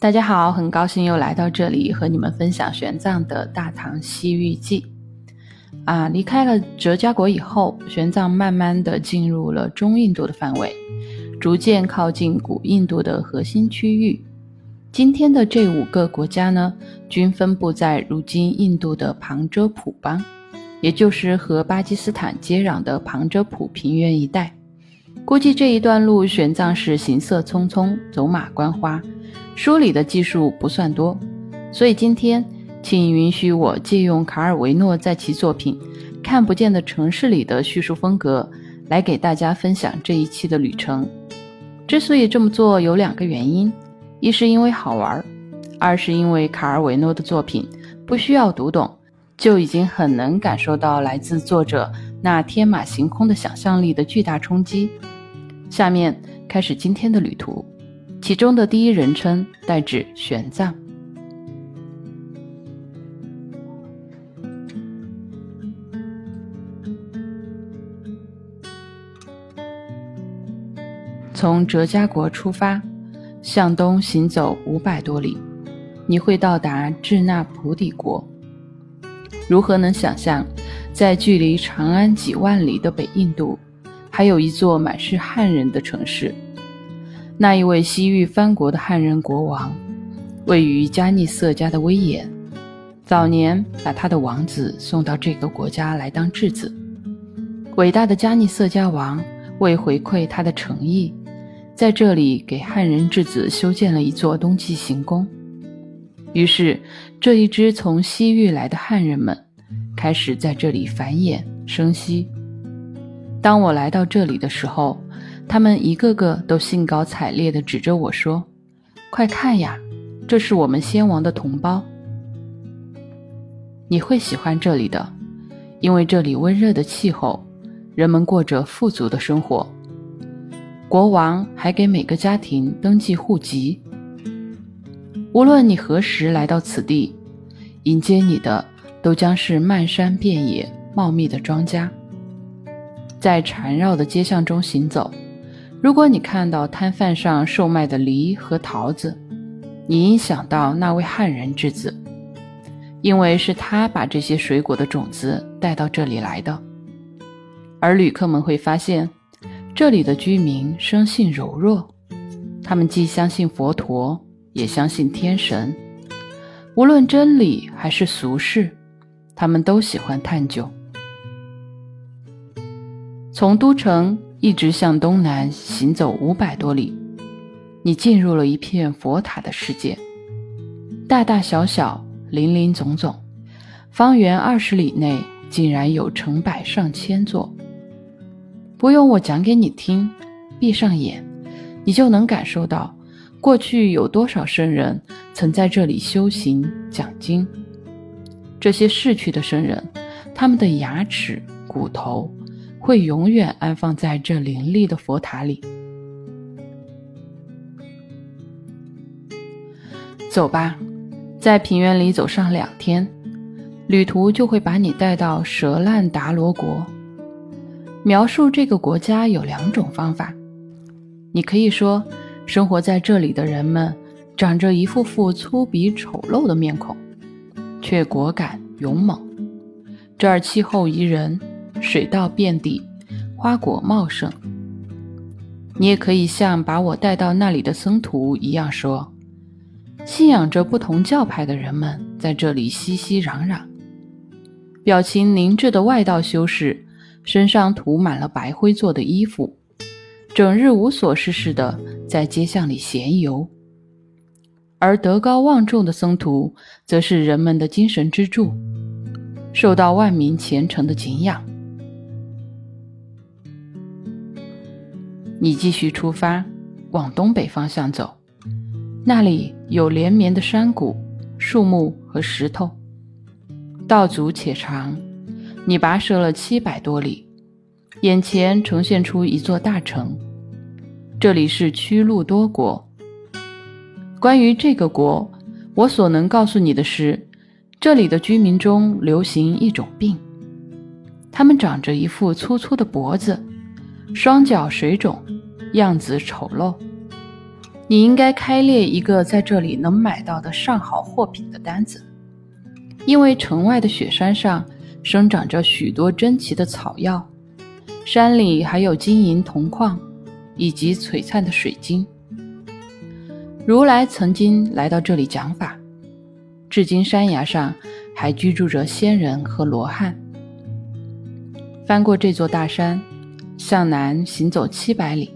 大家好，很高兴又来到这里和你们分享玄奘的《大唐西域记》。啊，离开了哲家国以后，玄奘慢慢的进入了中印度的范围，逐渐靠近古印度的核心区域。今天的这五个国家呢，均分布在如今印度的旁遮普邦，也就是和巴基斯坦接壤的旁遮普平原一带。估计这一段路，玄奘是行色匆匆，走马观花。书里的技术不算多，所以今天请允许我借用卡尔维诺在其作品《看不见的城市》里的叙述风格，来给大家分享这一期的旅程。之所以这么做，有两个原因：一是因为好玩，二是因为卡尔维诺的作品不需要读懂，就已经很能感受到来自作者那天马行空的想象力的巨大冲击。下面开始今天的旅途。其中的第一人称代指玄奘。从哲家国出发，向东行走五百多里，你会到达智那菩提国。如何能想象，在距离长安几万里的北印度，还有一座满是汉人的城市？那一位西域藩国的汉人国王，位于加尼色家的威严，早年把他的王子送到这个国家来当质子。伟大的加尼色家王为回馈他的诚意，在这里给汉人质子修建了一座冬季行宫。于是，这一支从西域来的汉人们开始在这里繁衍生息。当我来到这里的时候，他们一个个都兴高采烈地指着我说：“快看呀，这是我们先王的同胞。你会喜欢这里的，因为这里温热的气候，人们过着富足的生活。国王还给每个家庭登记户籍。无论你何时来到此地，迎接你的都将是漫山遍野、茂密的庄稼。在缠绕的街巷中行走。”如果你看到摊贩上售卖的梨和桃子，你应想到那位汉人之子，因为是他把这些水果的种子带到这里来的。而旅客们会发现，这里的居民生性柔弱，他们既相信佛陀，也相信天神。无论真理还是俗世，他们都喜欢探究。从都城。一直向东南行走五百多里，你进入了一片佛塔的世界，大大小小、林林总总，方圆二十里内竟然有成百上千座。不用我讲给你听，闭上眼，你就能感受到过去有多少圣人曾在这里修行讲经。这些逝去的圣人，他们的牙齿、骨头。会永远安放在这林立的佛塔里。走吧，在平原里走上两天，旅途就会把你带到蛇烂达罗国。描述这个国家有两种方法，你可以说，生活在这里的人们长着一副副粗鄙丑陋的面孔，却果敢勇猛。这儿气候宜人。水稻遍地，花果茂盛。你也可以像把我带到那里的僧徒一样说：信仰着不同教派的人们在这里熙熙攘攘，表情凝滞的外道修士身上涂满了白灰做的衣服，整日无所事事的在街巷里闲游。而德高望重的僧徒则是人们的精神支柱，受到万民虔诚的敬仰。你继续出发，往东北方向走，那里有连绵的山谷、树木和石头，道阻且长。你跋涉了七百多里，眼前呈现出一座大城，这里是屈路多国。关于这个国，我所能告诉你的是，这里的居民中流行一种病，他们长着一副粗粗的脖子。双脚水肿，样子丑陋。你应该开列一个在这里能买到的上好货品的单子，因为城外的雪山上生长着许多珍奇的草药，山里还有金银铜矿以及璀璨的水晶。如来曾经来到这里讲法，至今山崖上还居住着仙人和罗汉。翻过这座大山，向南行走七百里。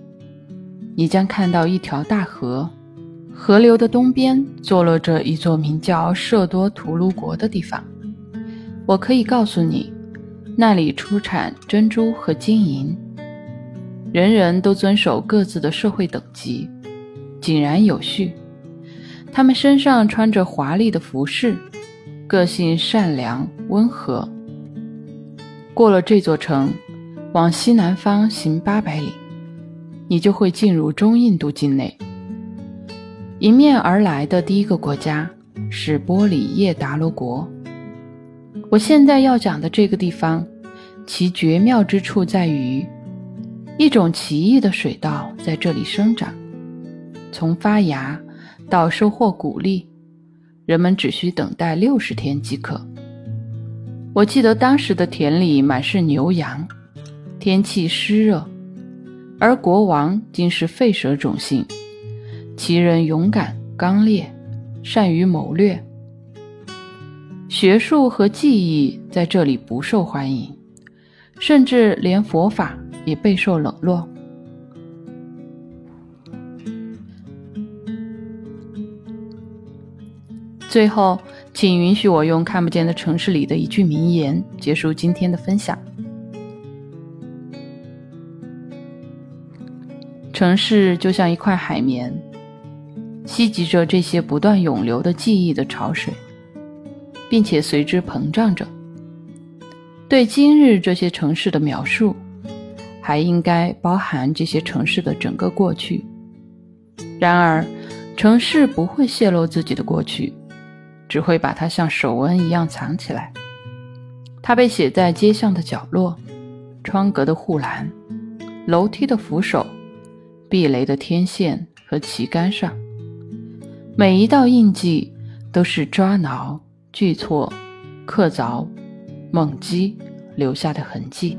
你将看到一条大河，河流的东边坐落着一座名叫舍多图卢国的地方。我可以告诉你，那里出产珍珠和金银，人人都遵守各自的社会等级，井然有序。他们身上穿着华丽的服饰，个性善良温和。过了这座城，往西南方行八百里。你就会进入中印度境内。迎面而来的第一个国家是波里叶达罗国。我现在要讲的这个地方，其绝妙之处在于，一种奇异的水稻在这里生长，从发芽到收获谷粒，人们只需等待六十天即可。我记得当时的田里满是牛羊，天气湿热。而国王竟是吠蛇种姓，其人勇敢刚烈，善于谋略。学术和技艺在这里不受欢迎，甚至连佛法也备受冷落。最后，请允许我用看不见的城市里的一句名言结束今天的分享。城市就像一块海绵，吸集着这些不断涌流的记忆的潮水，并且随之膨胀着。对今日这些城市的描述，还应该包含这些城市的整个过去。然而，城市不会泄露自己的过去，只会把它像手纹一样藏起来。它被写在街巷的角落、窗格的护栏、楼梯的扶手。避雷的天线和旗杆上，每一道印记都是抓挠、锯挫、刻凿、猛击留下的痕迹。